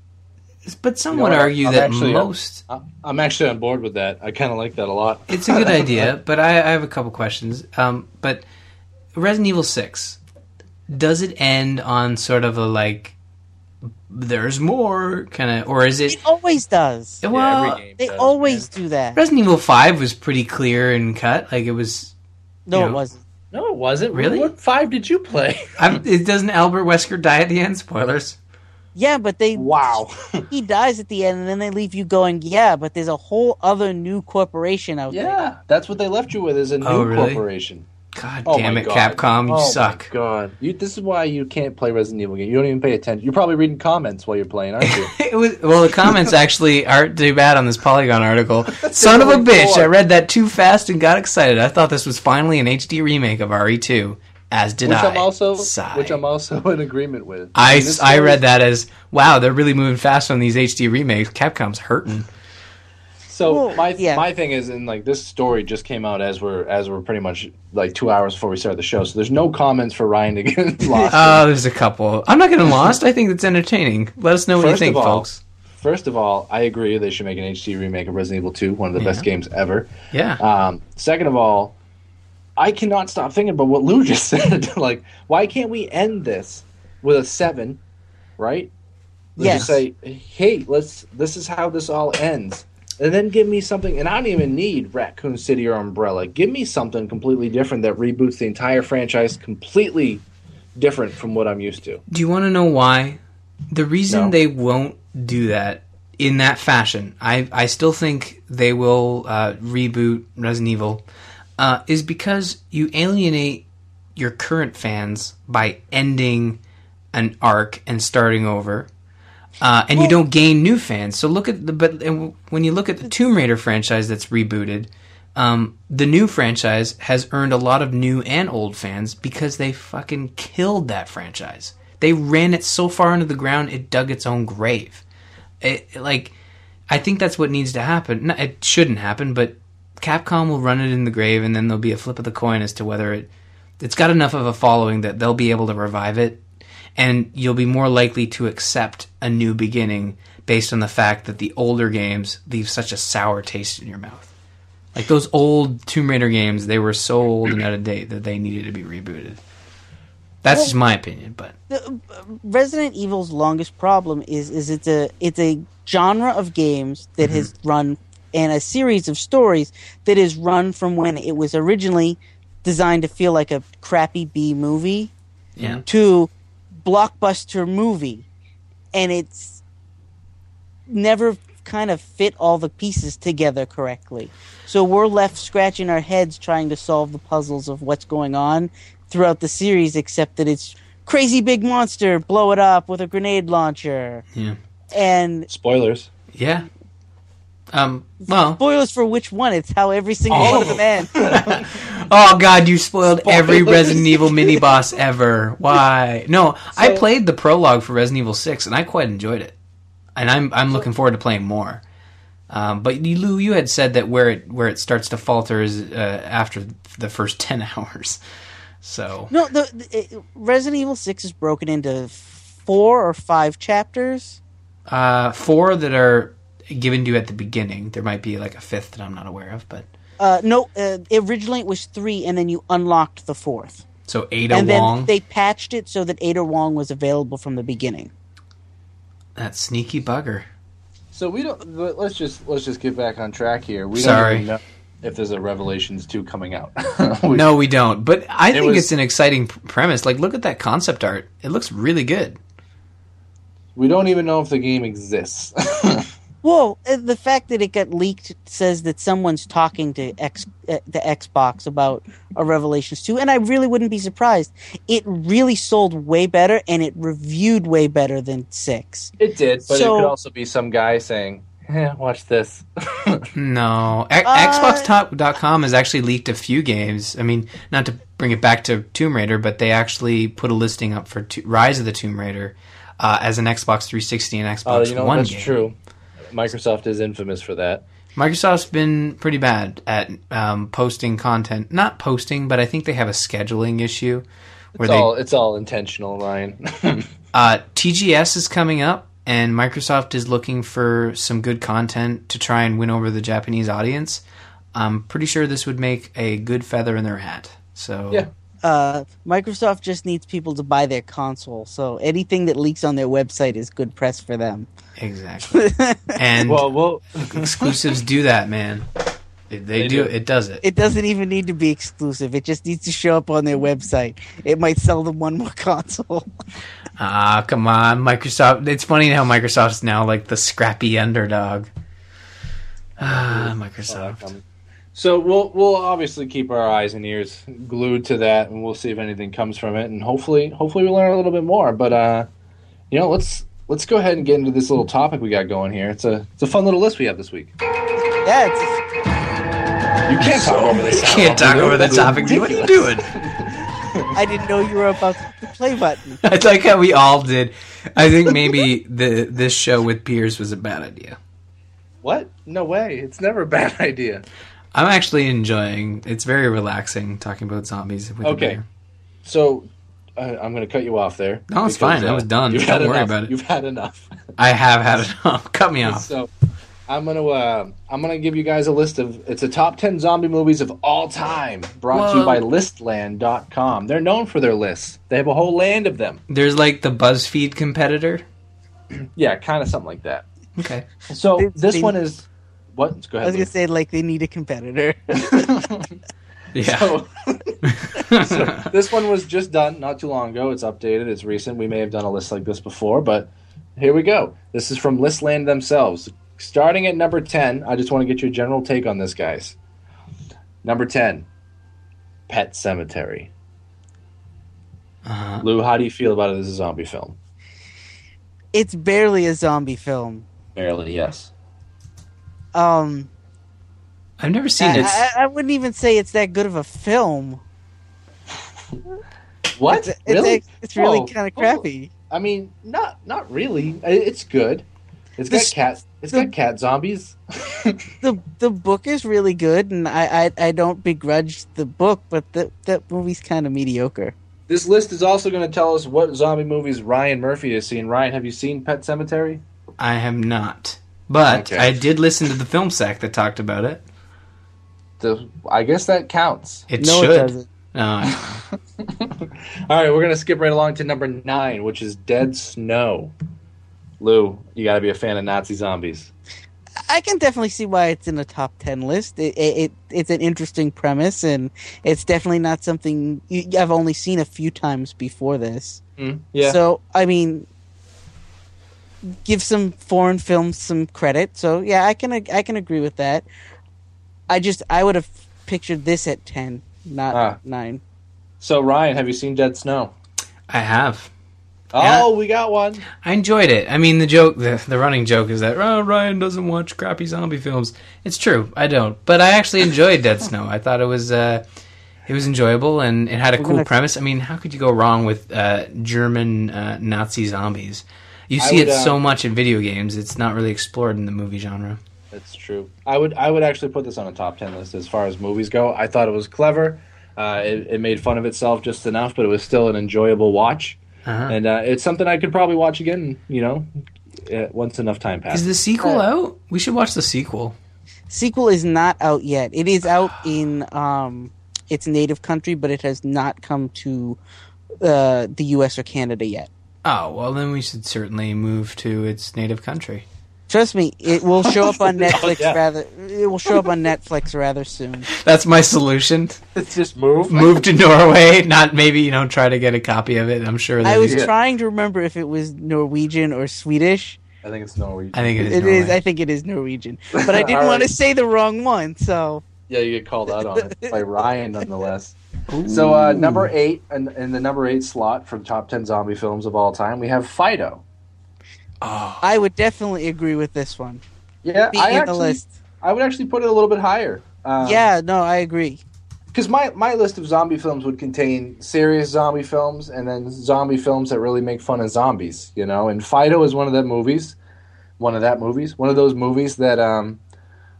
But some You know would argue I'm that actually, uh, most. I- I'm actually on board with that. I kind of like that a lot. It's a good idea, but I, I have a couple questions. Um, but Resident Evil Six, does it end on sort of a like, there's more kind of, or is it? It always does. Well, every game They does, always man. do that. Resident Evil Five was pretty clear and cut. Like it was. No, you it wasn't. No, it wasn't. Really? What five did you play? I'm, it doesn't Albert Wesker die at the end? Spoilers. Yeah, but they wow. he dies at the end, and then they leave you going, yeah, but there's a whole other new corporation out there. yeah, that's what they left you with is a oh, new Oh, really? corporation. God Oh damn it, God. Capcom, you oh suck. My God, you, this is why you can't play Resident Evil games. You don't even pay attention. You're probably reading comments while you're playing, aren't you? It was, well, the comments actually aren't too bad on this Polygon article. Son of a bitch! four. I read that too fast and got excited. I thought this was finally an HD remake of RE2, as did which I. I'm also, Sigh. which I'm also in agreement with. I, mean, I read that as wow, they're really moving fast on these HD remakes. Capcom's hurting. So Well, my yeah. my thing is, and like this story just came out as we're as we're pretty much like two hours before we started the show. So there's no comments for Ryan to get lost. Oh, there's a couple. I'm not getting lost. I think it's entertaining. Let us know what First you think, all, folks. First of all, I agree they should make an HD remake of Resident Evil 2, one of the Yeah. best games ever. Yeah. Um, second of all, I cannot stop thinking about what Lou just said. like, why can't we end this with a seven, right? Let's Yes. just say, hey, let's. This is how this all ends, and then give me something. And I don't even need Raccoon City or Umbrella. Give me something completely different that reboots the entire franchise, completely different from what I'm used to. Do you want to know why? The reason No. they won't do that in that fashion, I I still think they will uh, reboot Resident Evil, uh, is because you alienate your current fans by ending an arc and starting over. Uh, and you don't gain new fans. So look at the but and when you look at the Tomb Raider franchise that's rebooted, um, the new franchise has earned a lot of new and old fans because they fucking killed that franchise. They ran it so far into the ground it dug its own grave. It, like, I think that's what needs to happen. No, it shouldn't happen, but Capcom will run it in the grave, and then there'll be a flip of the coin as to whether it it's got enough of a following that they'll be able to revive it, and you'll be more likely to accept a new beginning based on the fact that the older games leave such a sour taste in your mouth. Like those old Tomb Raider games, they were so old and out of date that they needed to be rebooted. That's just my opinion, but the, uh, Resident Evil's longest problem is is it's a it's a genre of games that has run and a series of stories that is run from when it was originally designed to feel like a crappy B movie yeah. to blockbuster movie and it's never kind of fit all the pieces together correctly. So we're left scratching our heads trying to solve the puzzles of what's going on throughout the series, except that it's crazy big monster, blow it up with a grenade launcher. Yeah. And Spoilers. Yeah. Um. Well. spoilers for which one? It's how every single All one of of them end. Oh God, you spoiled every Resident Evil mini boss ever. Why? No, I played the prologue for Resident Evil Six, and I quite enjoyed it. And I'm I'm looking forward to playing more. Um, but Lou, you had said that where it where it starts to falter is uh, after the first ten hours. So no, the, the Resident Evil Six is broken into four or five chapters. uh, four that are given to you at the beginning. There might be like a fifth that I'm not aware of, but Uh, no, uh, originally it was three, and then you unlocked the fourth. so Ada and then Wong. they patched it so that Ada Wong was available from the beginning. that sneaky bugger. So we don't. but Let's just let's just get back on track here. We Sorry. don't even know if there's a Revelations two coming out. We- No, we don't. But I think was- it's an exciting premise. Like, look at that concept art. It looks really good. we don't even know if the game exists. Well, uh, the fact that it got leaked says that someone's talking to X, uh, the Xbox about a Revelations 2, and I really wouldn't be surprised. It really sold way better, and it reviewed way better than 6. it did, but So- it could also be some guy saying, "Eh, watch this." No. X- Uh, Xbox.com has actually leaked a few games. I mean, not to bring it back to Tomb Raider, but they actually put a listing up for to- Rise of the Tomb Raider uh, as an Xbox 360 and Xbox you know One that's game. true. Microsoft is infamous for that. Microsoft's been pretty bad at um, posting content. Not posting, but I think they have a scheduling issue where It's they all it's all intentional, Ryan. Uh, TGS is coming up, and Microsoft is looking for some good content to try and win over the Japanese audience. I'm pretty sure this would make a good feather in their hat. So Yeah. Uh, Microsoft just needs people to buy their console, so anything that leaks on their website is good press for them. exactly. And well, well, exclusives do that, man. They, they They do. do. It does it. It doesn't even need to be exclusive. It just needs to show up on their website. It might sell them one more console. Ah, come on, Microsoft. It's funny how Microsoft's now like the scrappy underdog. Ah, Microsoft. So we'll we'll obviously keep our eyes and ears glued to that, and we'll see if anything comes from it, and hopefully hopefully we learn a little bit more. But uh, you know, let's let's go ahead and get into this little topic we got going here. It's a it's a fun little list we have this week. Yeah, it's, You can't talk over this. Can't talk over the topic. What are you doing? I didn't know you were about to the play button. I like how we all did. I think maybe the this show with Piers was a bad idea. What? No way! It's never a bad idea. I'm actually enjoying. It's very relaxing talking about zombies. With a Okay. So uh, I'm going to cut you off there. No, it's because, fine. I was done. You've Don't had worry enough. about it. You've had enough. I have had enough. Cut me off. So I'm gonna uh, I'm gonna give you guys a list of it's a top ten zombie movies of all time, brought to you by Listland.com. They're known for their lists. They have a whole land of them. There's like the BuzzFeed competitor. Yeah, kind of something like that. Okay. So It's this the- one is what? Go I was gonna say like they need a competitor. Yeah. So, so this one was just done not too long ago. It's updated. It's recent. We may have done a list like this before, but here we go. This is from Listland themselves. Starting at number ten, I just want to get your general take on this, guys. Number ten, Pet Sematary. Uh, Lou, how do you feel about it as a zombie film? it's barely a zombie film. Barely, yes. Um, I've never seen I, it. I, I wouldn't even say it's that good of a film. What? It's, really? It's, it's really Whoa. kind of Whoa. crappy. I mean, not not really. It's good. It's got This- cat. It's the- got cat zombies. the The book is really good, and I I, I don't begrudge the book, but the that movie's kind of mediocre. This list is also going to tell us what zombie movies Ryan Murphy has seen. Ryan, have you seen Pet Sematary? I have not. But Okay. I did listen to the film sack that talked about it. The, I guess that counts. It no, should. it doesn't. No, All right, we're going to skip right along to number nine, which is Dead Snow. Lou, you got to be a fan of Nazi zombies. I can definitely see why it's in the top ten list. It, it, it it's an interesting premise, and it's definitely not something you, I've only seen a few times before this. Mm, yeah. So I mean, give some foreign films some credit. So yeah, I can I can agree with that. I just I would have pictured this at ten, not Ah. nine. so Ryan, have you seen Dead Snow? I have. Oh, we got one. I enjoyed it. I mean, the joke, the, the running joke is that oh, Ryan doesn't watch crappy zombie films. It's true, I don't. But I actually enjoyed Dead Snow. I thought it was uh, it was enjoyable and it had a We're cool gonna- premise. I mean, how could you go wrong with uh, German uh, Nazi zombies? You see would, it so much in video games. It's not really explored in the movie genre. That's true. I would I would actually put this on a top ten list as far as movies go. I thought it was clever. Uh, it, it made fun of itself just enough, but it was still an enjoyable watch, Uh-huh. and uh, it's something I could probably watch again. You know, uh, once enough time passed. Is the sequel Uh, out? We should watch the sequel. Sequel is not out yet. It is out in um its native country, but it has not come to uh, the U.S. or Canada yet. Oh well, then we should certainly move to its native country. Trust me, it will show up on Netflix yeah. rather. It will show up on Netflix rather soon. That's my solution. It's just move. Move to Norway, not maybe you know try to get a copy of it. I'm sure that I was Yeah. trying to remember if it was Norwegian or Swedish. I think it's Norwegian. I think it is. It Norway. is. I think it is Norwegian, but I didn't All want to say the wrong one. So Yeah, you get called out on it by Ryan, nonetheless. So uh, number eight, in, in the number eight slot for the top ten zombie films of all time, we have Fido. Oh, I would definitely agree with this one Yeah, being I in the actually, list. I would actually put it a little bit higher. Um, yeah, no, I agree. because my, my list of zombie films would contain serious zombie films and then zombie films that really make fun of zombies, you know. And Fido is one of that movies, one of that movies, one of those movies that um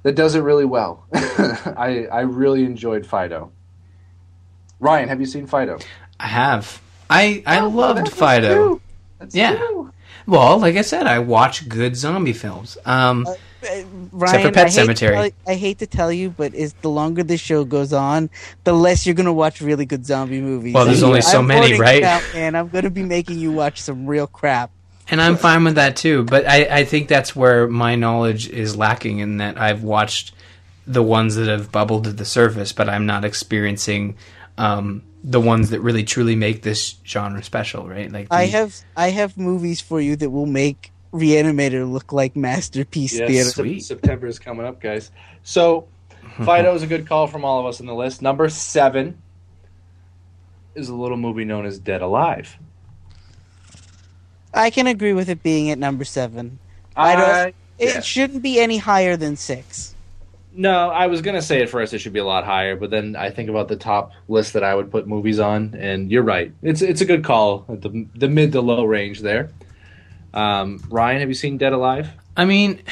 that does it really well. I I really enjoyed Fido. Ryan, have you seen Fido? I have. I I loved Fido. Yeah. Well, like I said, I watch good zombie films. Um, Uh, Ryan, for Pet I hate to Sematary. tell- I hate to tell you, but is the longer the show goes on, the less you're gonna watch really good zombie movies. Well, there's And only so I'm many, right? now, and I'm gonna be making you watch some real crap. and I'm fine with that too. But I, I think that's where my knowledge is lacking in that I've watched the ones that have bubbled to the surface, but I'm not experiencing um, the ones that really truly make this genre special, right? Like I have I have movies for you that will make Reanimator look like masterpiece Yes, theater. Sep- Sweet. September is coming up, guys. So, Fido is a good call from all of us on the list. Number seven is a little movie known as Dead Alive. I can agree with it being at number seven. I don't- It yeah. shouldn't be any higher than six. No, I was gonna say at first it should be a lot higher, but then I think about the top list that I would put movies on, and you're right. It's it's a good call at the the mid to low range there. Um, Ryan, have you seen Dead Alive? I mean,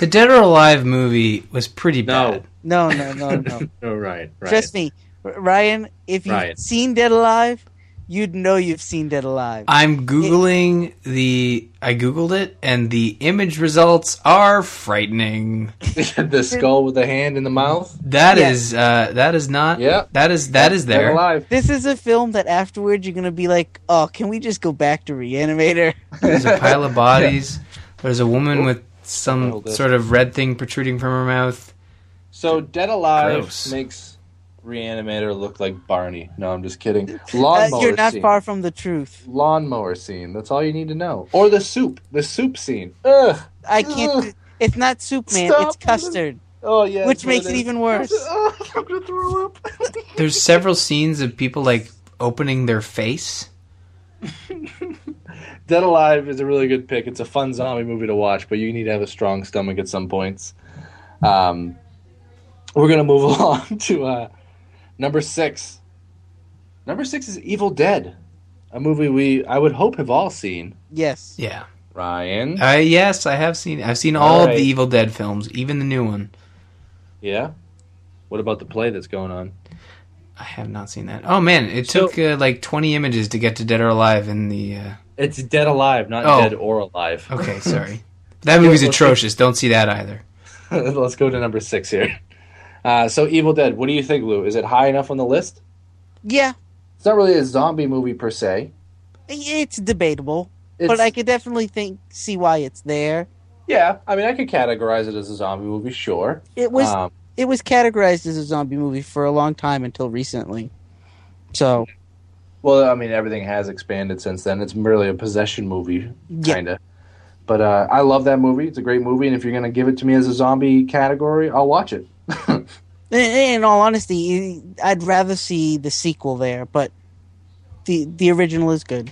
the Dead or Alive movie was pretty No. bad. No, no, no, no. no, right, right. Trust me, Ryan. If you've Ryan. seen Dead Alive, you'd know you've seen Dead Alive. I'm googling the. I googled it, and the image results are frightening. the skull with the hand in the mouth. That Yeah. is. Uh, that is not. Yeah. That is. That is Dead there. Alive. This is a film that afterwards you're gonna be like, "Oh, can we just go back to Reanimator?" There's a pile of bodies. There's a woman with some sort of red thing protruding from her mouth. So Dead Alive Gross. makes Reanimator look like Barney. No, I'm just kidding. Uh, Lawnmower you're not scene. far from the truth. Lawnmower scene. That's all you need to know. Or the soup. The soup scene. Ugh. I can't. Ugh. It's not soup, man. Stop. It's custard. Oh yeah. Which that's what makes it is. even worse. Ugh, I'm gonna throw up. There's several scenes of people like opening their face. Dead Alive is a really good pick. It's a fun zombie movie to watch, but you need to have a strong stomach at some points. Um, we're gonna move along to uh, number six. Number six is Evil Dead, a movie we I would hope have all seen. Yes. Yeah. Ryan, Uh, yes, I have seen. I've seen all of the Evil Dead films, even the new one. yeah. What about the play that's going on? I have not seen that. Oh man, it So- took uh, like 20 images to get to Dead or Alive in the. Uh... It's Dead Alive, not Oh. Dead or Alive. Okay, sorry. That movie's atrocious. Don't see that either. Let's go to number six here. Uh, so, Evil Dead. What do you think, Lou? Is it high enough on the list? Yeah. It's not really a zombie movie per se. It's debatable, It's, but I could definitely think see why it's there. yeah, I mean, I could categorize it as a zombie movie, sure. It was Um, it was categorized as a zombie movie for a long time until recently. So well, I mean, everything has expanded since then. It's merely a possession movie, kind of. But uh, I love that movie. It's a great movie, and if you're going to give it to me as a zombie category, I'll watch it. in, in all honesty, I'd rather see the sequel there, but the the original is good.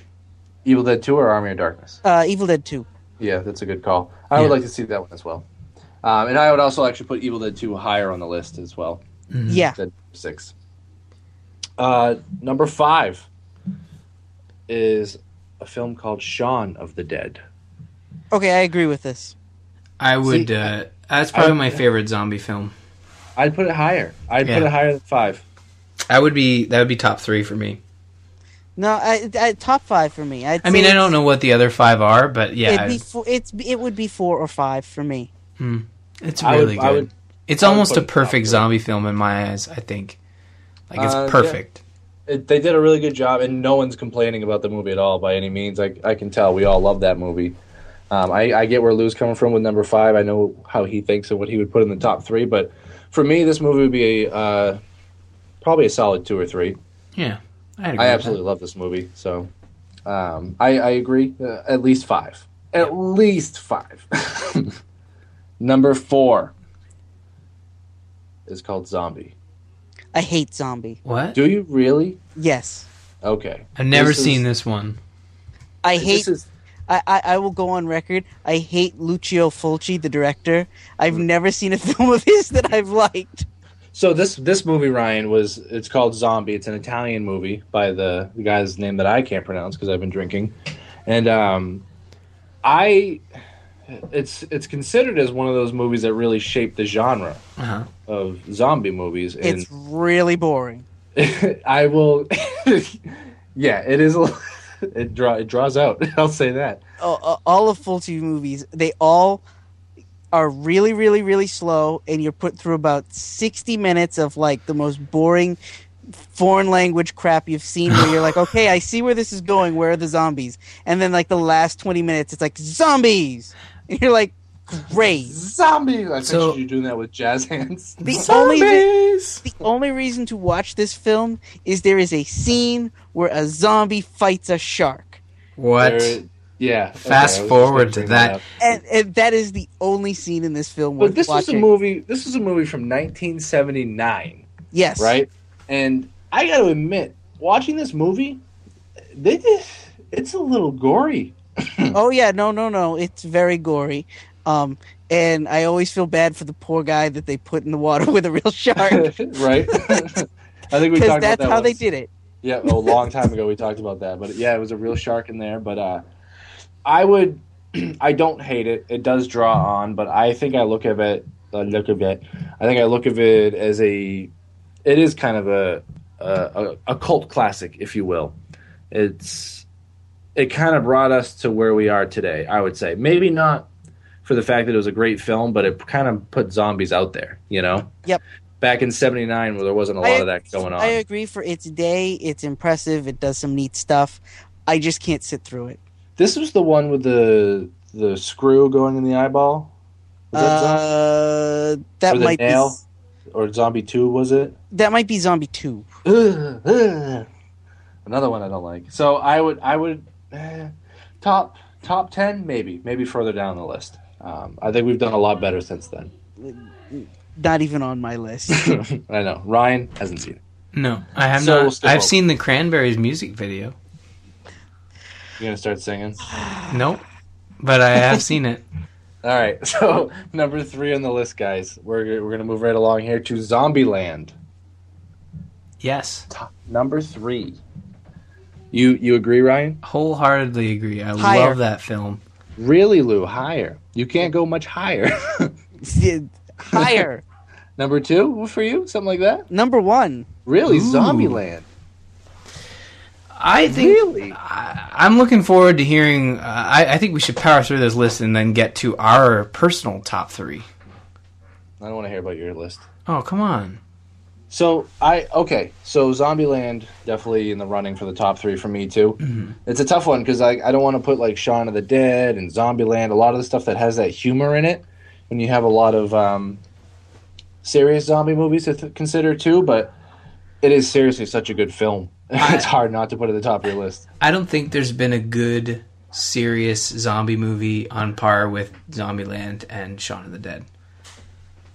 Evil Dead 2 or Army of Darkness? Uh, Evil Dead Two. Yeah, that's a good call. I would like to see that one as well. Um, and I would also actually put Evil Dead 2 higher on the list as well. Yeah. Dead six. Uh, number five is a film called Shaun of the Dead. Okay, I agree with this. I would. See, uh, that's probably I- my favorite zombie film. I'd put it higher. I'd put it higher than five. I would be. That would be top three for me. No, I, I, top five for me. I'd I mean, I don't know what the other five are, but yeah, It'd be four, it's it would be four or five for me. Hmm. it's I would- really I good. would- it's I almost a it top perfect three. zombie film in my eyes. I think. Like it's Uh, yeah. perfect. It, they did a really good job, and no one's complaining about the movie at all by any means. I, I can tell we all love that movie. Um, I, I get where Lou's coming from with number five. I know how he thinks and what he would put in the top three, but for me, this movie would be a, uh, probably a solid two or three. Yeah, I, agree I with absolutely love this movie. So um, I, I agree. Uh, at least five. At least five. Number four is called Zombie. I hate zombie. What? Do you really? Yes, Okay. I've never This is- seen this one. I This hate. is I, I I will go on record. I hate Lucio Fulci, the director. I've never seen a film of his that I've liked. so this this movie Ryan was it's called Zombie. It's an Italian movie by the, the guy's name that I can't pronounce because I've been drinking, and um, I it's it's considered as one of those movies that really shaped the genre Uh-huh. of zombie movies. And It's really boring. I will. Yeah, it is. A, it draw it draws out. I'll say that. all, all of Fulci movies, they all are really, really, really slow, and you're put through about 60 minutes of like the most boring foreign language crap you've seen where you're like, okay, I see where this is going. Where are the zombies? And then like the last 20 minutes, it's like zombies. And you're like, great. Zombie. I So- pictured you doing that with jazz hands. The only re- the only reason to watch this film is there is a scene where a zombie fights a shark. What? There- yeah. Fast was just forward gonna to that. And, and that is the only scene in this film But this was a movie. This was a movie from 1979, Yes. right? And I got to admit, watching this movie, they did. It's a little gory. Oh yeah, no, no, no. It's very gory. Um, and I always feel bad for the poor guy that they put in the water with a real shark right? I think we talked that's about that how they did it. Yeah, a long time ago we talked about that, but yeah, it was a real shark in there. But uh, I would, I don't hate it. It does draw on, but I think I look at it. I look at it. I think I look at it as a. It is kind of a a, a cult classic, if you will. It's it kind of brought us to where we are today. I would say maybe not for the fact that it was a great film, but it kind of put zombies out there. You know. Yep. Back in '79, where there wasn't a lot I- of that going on. I agree. For its day, it's impressive. It does some neat stuff. I just can't sit through it. This was the one with the the screw going in the eyeball. Was that? Uh, that Or the might nail? be or Zombie Two? Was it? that might be Zombie Two. Ugh, ugh. Another one I don't like. So I would I would eh, top top ten maybe maybe further down the list. Um, I think we've done a lot better since then. Not even on my list. I know Ryan hasn't seen it. No, I have So not. we'll I've over. seen the Cranberries music video. You gonna start singing? Nope, but I have seen it. All right. So number three on the list, guys. We're we're gonna move right along here to Zombieland. Yes, Top, number three. You you agree, Ryan? wholeheartedly agree. I Higher. love that film. Really, Lou? Higher. You can't go much higher. Higher. Number two for you? Something like that? Number one. Really? Ooh. Zombieland. I think Really? I, I'm looking forward to hearing. Uh, I, I think we should power through this list and then get to our personal top three. I don't want to hear about your list. Oh, come on. So I okay. So Zombieland definitely in the running for the top three for me too. It's a tough one because I I don't want to put like Shaun of the Dead and Zombieland. A lot of the stuff that has that humor in it. When you have a lot of um, serious zombie movies to th- consider too, but it is seriously such a good film. it's hard not to put it at the top of your list. I don't think there's been a good, serious zombie movie on par with Zombieland and Shaun of the Dead.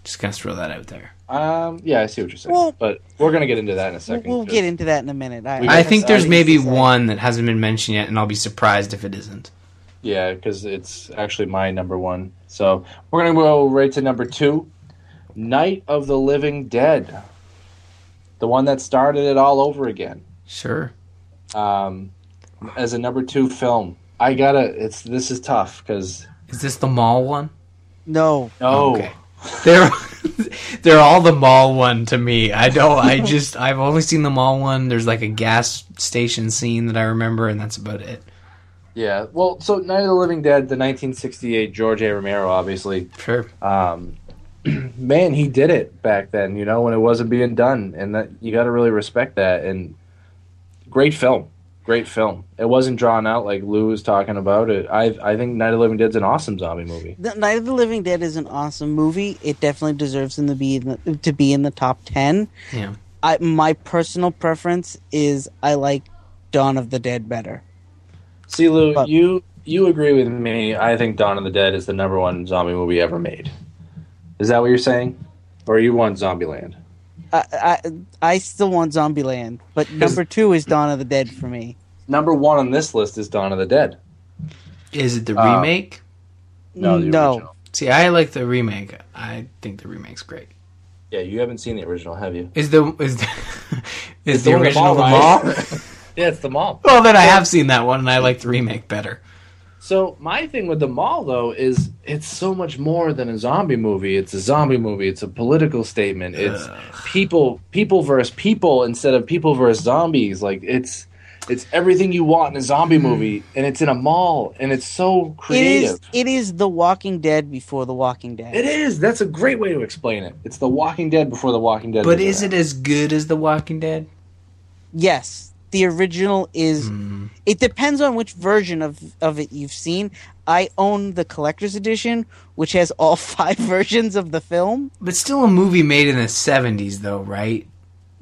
Just gonna throw that out there. Um, yeah, I see what you're saying, Well- but we're gonna get into that in a second. We'll get into that in a minute. I, I think there's maybe one that hasn't been mentioned yet, and I'll be surprised if it isn't. Yeah, because it's actually my number one. So we're gonna go right to number two, Night of the Living Dead, the one that started it all over again. Sure. Um, as a number two film, I gotta. It's this is tough because Is this the mall one? No. no, Okay. They're they're all the mall one to me. I don't. I just I've only seen the mall one. There's like a gas station scene that I remember, and that's about it. yeah. Well, so Night of the Living Dead, the 1968 George A. Romero, obviously. Sure. Um, man, he did it back then. You know when it wasn't being done, and that you got to really respect that. And great film, great film. It wasn't drawn out like Lou was talking about. It. I I think Night of the Living Dead's an awesome zombie movie. The Night of the Living Dead is an awesome movie. It definitely deserves in the be in the, to be in the top ten. Yeah. I, my personal preference is I like Dawn of the Dead better. See, Lou, But- you you agree with me? I think Dawn of the Dead is the number one zombie movie ever made. Is that what you're saying, or you want Zombieland? I, I I still want Zombieland, but number two is Dawn of the Dead for me. Number one on this list is Dawn of the Dead. Is it the Uh, remake? No, the no. original. See, I like the remake. I think the remake's great. Yeah, you haven't seen the original, have you? Is the is the, is the the one with the original the mall, mall? Yeah, it's the mall. well, then I have seen that one, and I like the remake better. So my thing with the mall though is it's so much more than a zombie movie. It's a zombie movie. It's a political statement. It's people people versus people instead of people versus zombies. Like it's It's everything you want in a zombie hmm. movie, and it's in a mall, and it's so creative. is. It is The Walking Dead before The Walking Dead. It is. That's a great way to explain it. It's The Walking Dead before The Walking Dead. But is it as good as The Walking Dead? Yes, the original is. Hmm. It depends on which version of of it you've seen. I own the collector's edition, which has all five versions of the film. But still a movie made in the 70s, though, right?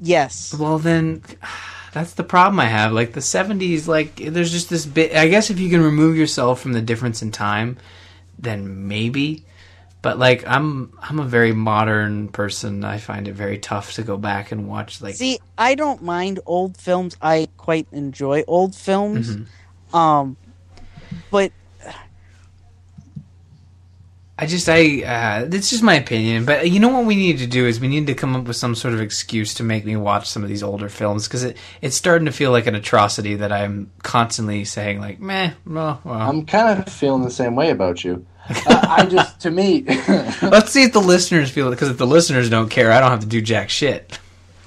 Yes. Well, then that's the problem I have. Like the 70s, like there's just this bit. I guess if you can remove yourself from the difference in time, then maybe. But like I'm, I'm a very modern person. I find it very tough to go back and watch. Like, See, I don't mind old films. I quite enjoy old films. Mm-hmm. Um, but I just, I, uh, it's just my opinion. But you know what we need to do is we need to come up with some sort of excuse to make me watch some of these older films because it, it's starting to feel like an atrocity that I'm constantly saying like, meh, well, well. I'm kind of feeling the same way about you. Uh, I just, to me, Let's see if the listeners feel it because if the listeners don't care, I don't have to do jack shit.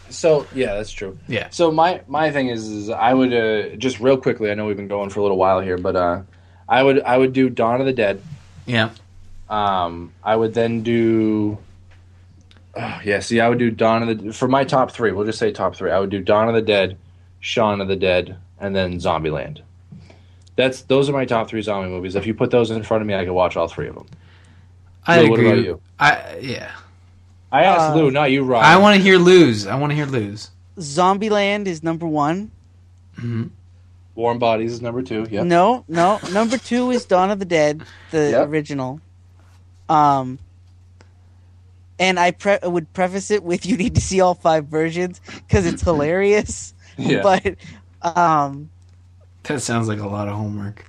so yeah, that's true. Yeah. So my my thing is, is I would uh, just real quickly. I know we've been going for a little while here, but uh, I would I would do Dawn of the Dead. Yeah. Um, I would then do. Oh, yeah, see, I would do Dawn of the for my top three. We'll just say top three. I would do Dawn of the Dead, Shaun of the Dead, and then Zombieland. That's those are my top three zombie movies. If you put those in front of me, I could watch all three of them. I Lou, what agree. about you? I yeah. I asked Uh, Lou, not you, Rob. I want to hear Lou's. I want to hear Lou's. Zombieland is number one. Warm Bodies is number two. Yep. No, no. Number two is Dawn of the Dead, the Yep. original. Um, and I pre- would preface it with you need to see all five versions because it's hilarious. Yeah. But um, That sounds like a lot of homework.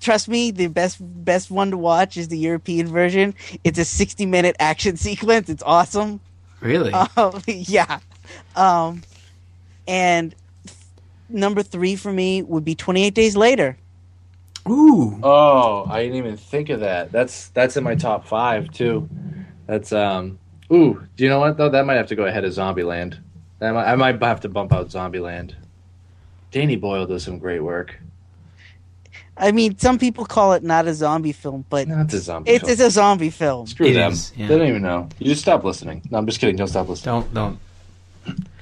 trust me, the best best one to watch is the European version. It's a sixty minute action sequence. It's awesome. Really? Um, yeah. Um, and number three for me would be Twenty Eight Days Later. Ooh. Oh, I didn't even think of that. That's that's in my top five too. That's um. Ooh, do you know what though? That might have to go ahead of Zombieland. That might, I might have to bump out Zombieland. Danny Boyle does some great work. I mean, some people call it not a zombie film, but Not a zombie. it's, film. it's a zombie film. Screw It them. is, yeah. They don't even know. You just stop listening. No, I'm just kidding. Don't stop listening. Don't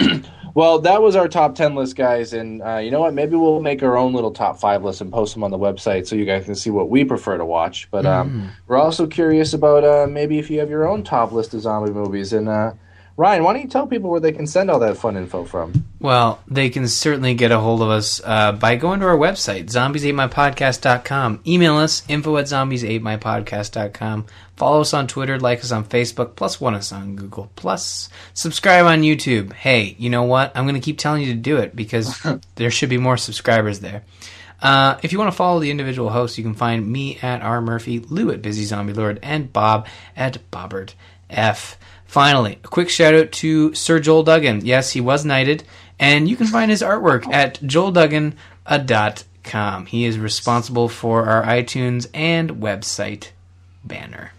don't. Well, that was our top 10 list, guys. And uh, you know what? Maybe we'll make our own little top five list and post them on the website so you guys can see what we prefer to watch. But um, we're also curious about uh, maybe if you have your own top list of zombie movies. And uh, Ryan, why don't you tell people where they can send all that fun info from? Well, they can certainly get a hold of us uh, by going to our website, zombies8mypodcast.com. Email us, info at zombies8mypodcast.com. Follow us on Twitter, like us on Facebook, plus one us on Google. Plus, subscribe on YouTube. Hey, you know what? I'm going to keep telling you to do it because there should be more subscribers there. Uh, if you want to follow the individual hosts, you can find me at R. Murphy, Lou at Busy Zombie Lord, and Bob at Bobbert F. Finally, a quick shout out to Sir Joel Duggan. Yes, he was knighted, and you can find his artwork at joelduggan.com. He is responsible for our iTunes and website banner.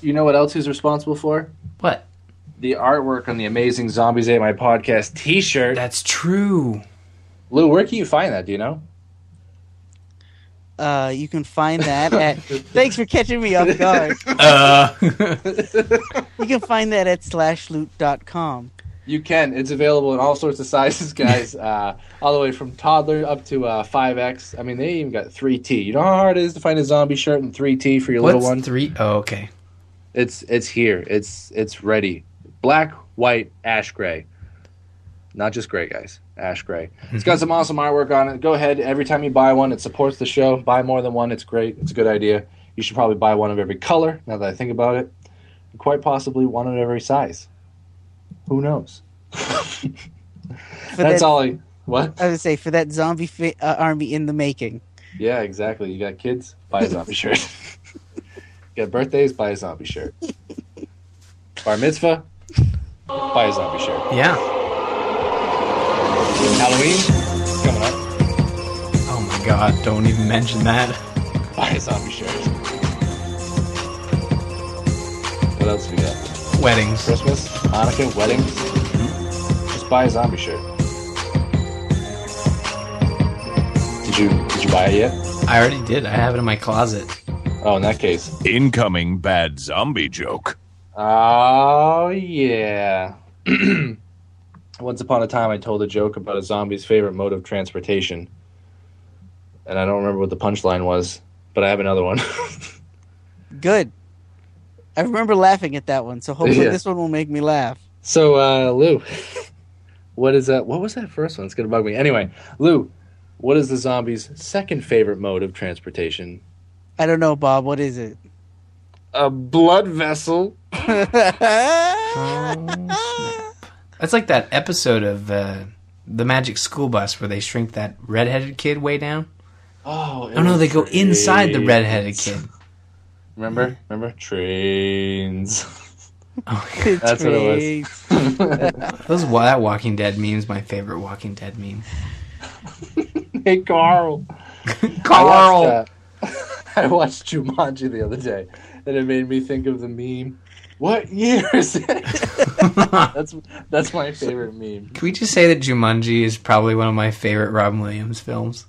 You know what else he's responsible for? What? The artwork on the amazing Zombies Ate My Podcast t shirt. That's true. Lou, where can you find that? Do you know? Uh, you can find that at. thanks for catching me off guard. Uh, You can find that at slashloot.com. You can. It's available in all sorts of sizes, guys. uh, all the way from toddler up to uh, 5X. I mean, they even got 3T. You know how hard it is to find a zombie shirt in 3T for your what's little one? three? Oh, okay. It's it's here. It's it's ready. Black, white, ash gray. Not just gray, guys. Ash gray. It's got some awesome artwork on it. Go ahead. Every time you buy one, it supports the show. Buy more than one. It's great. It's a good idea. You should probably buy one of every color. Now that I think about it, quite possibly one of every size. Who knows? That's that, all I. What? I would say for that zombie fi- uh, army in the making. Yeah, exactly. You got kids, buy a zombie shirt. you got birthdays, buy a zombie shirt. Bar mitzvah, buy a zombie shirt. Yeah. Halloween, coming up, Oh my god, don't even mention that. buy a zombie shirt. What else we got? Weddings. Christmas, Hanukkah, weddings. Just buy a zombie shirt. Did you did you buy it yet? I already did. I have it in my closet. Oh, in that case. Incoming bad zombie joke. Oh yeah. Once upon a time, I told a joke about a zombie's favorite mode of transportation, and I don't remember what the punchline was, but I have another one. Good. I remember laughing at that one, so hopefully Yeah. this one will make me laugh. so, uh, Lou, what is that? What was that first one? It's gonna bug me. Anyway, Lou, what is the zombie's second favorite mode of transportation? I don't know, Bob. What is it? A blood vessel. That's like that episode of uh, the Magic School Bus where they shrink that redheaded kid way down. Oh, Oh no, they go inside the redheaded kid. Remember? Remember? Trains. It's That's what it was. great. Those wa- that Walking Dead meme is my favorite Walking Dead meme. hey, Carl. Carl. I watched, uh, I watched Jumanji the other day, and it made me think of the meme. What year is it? that's that's my favorite meme. Can we just say that Jumanji is probably one of my favorite Robin Williams films?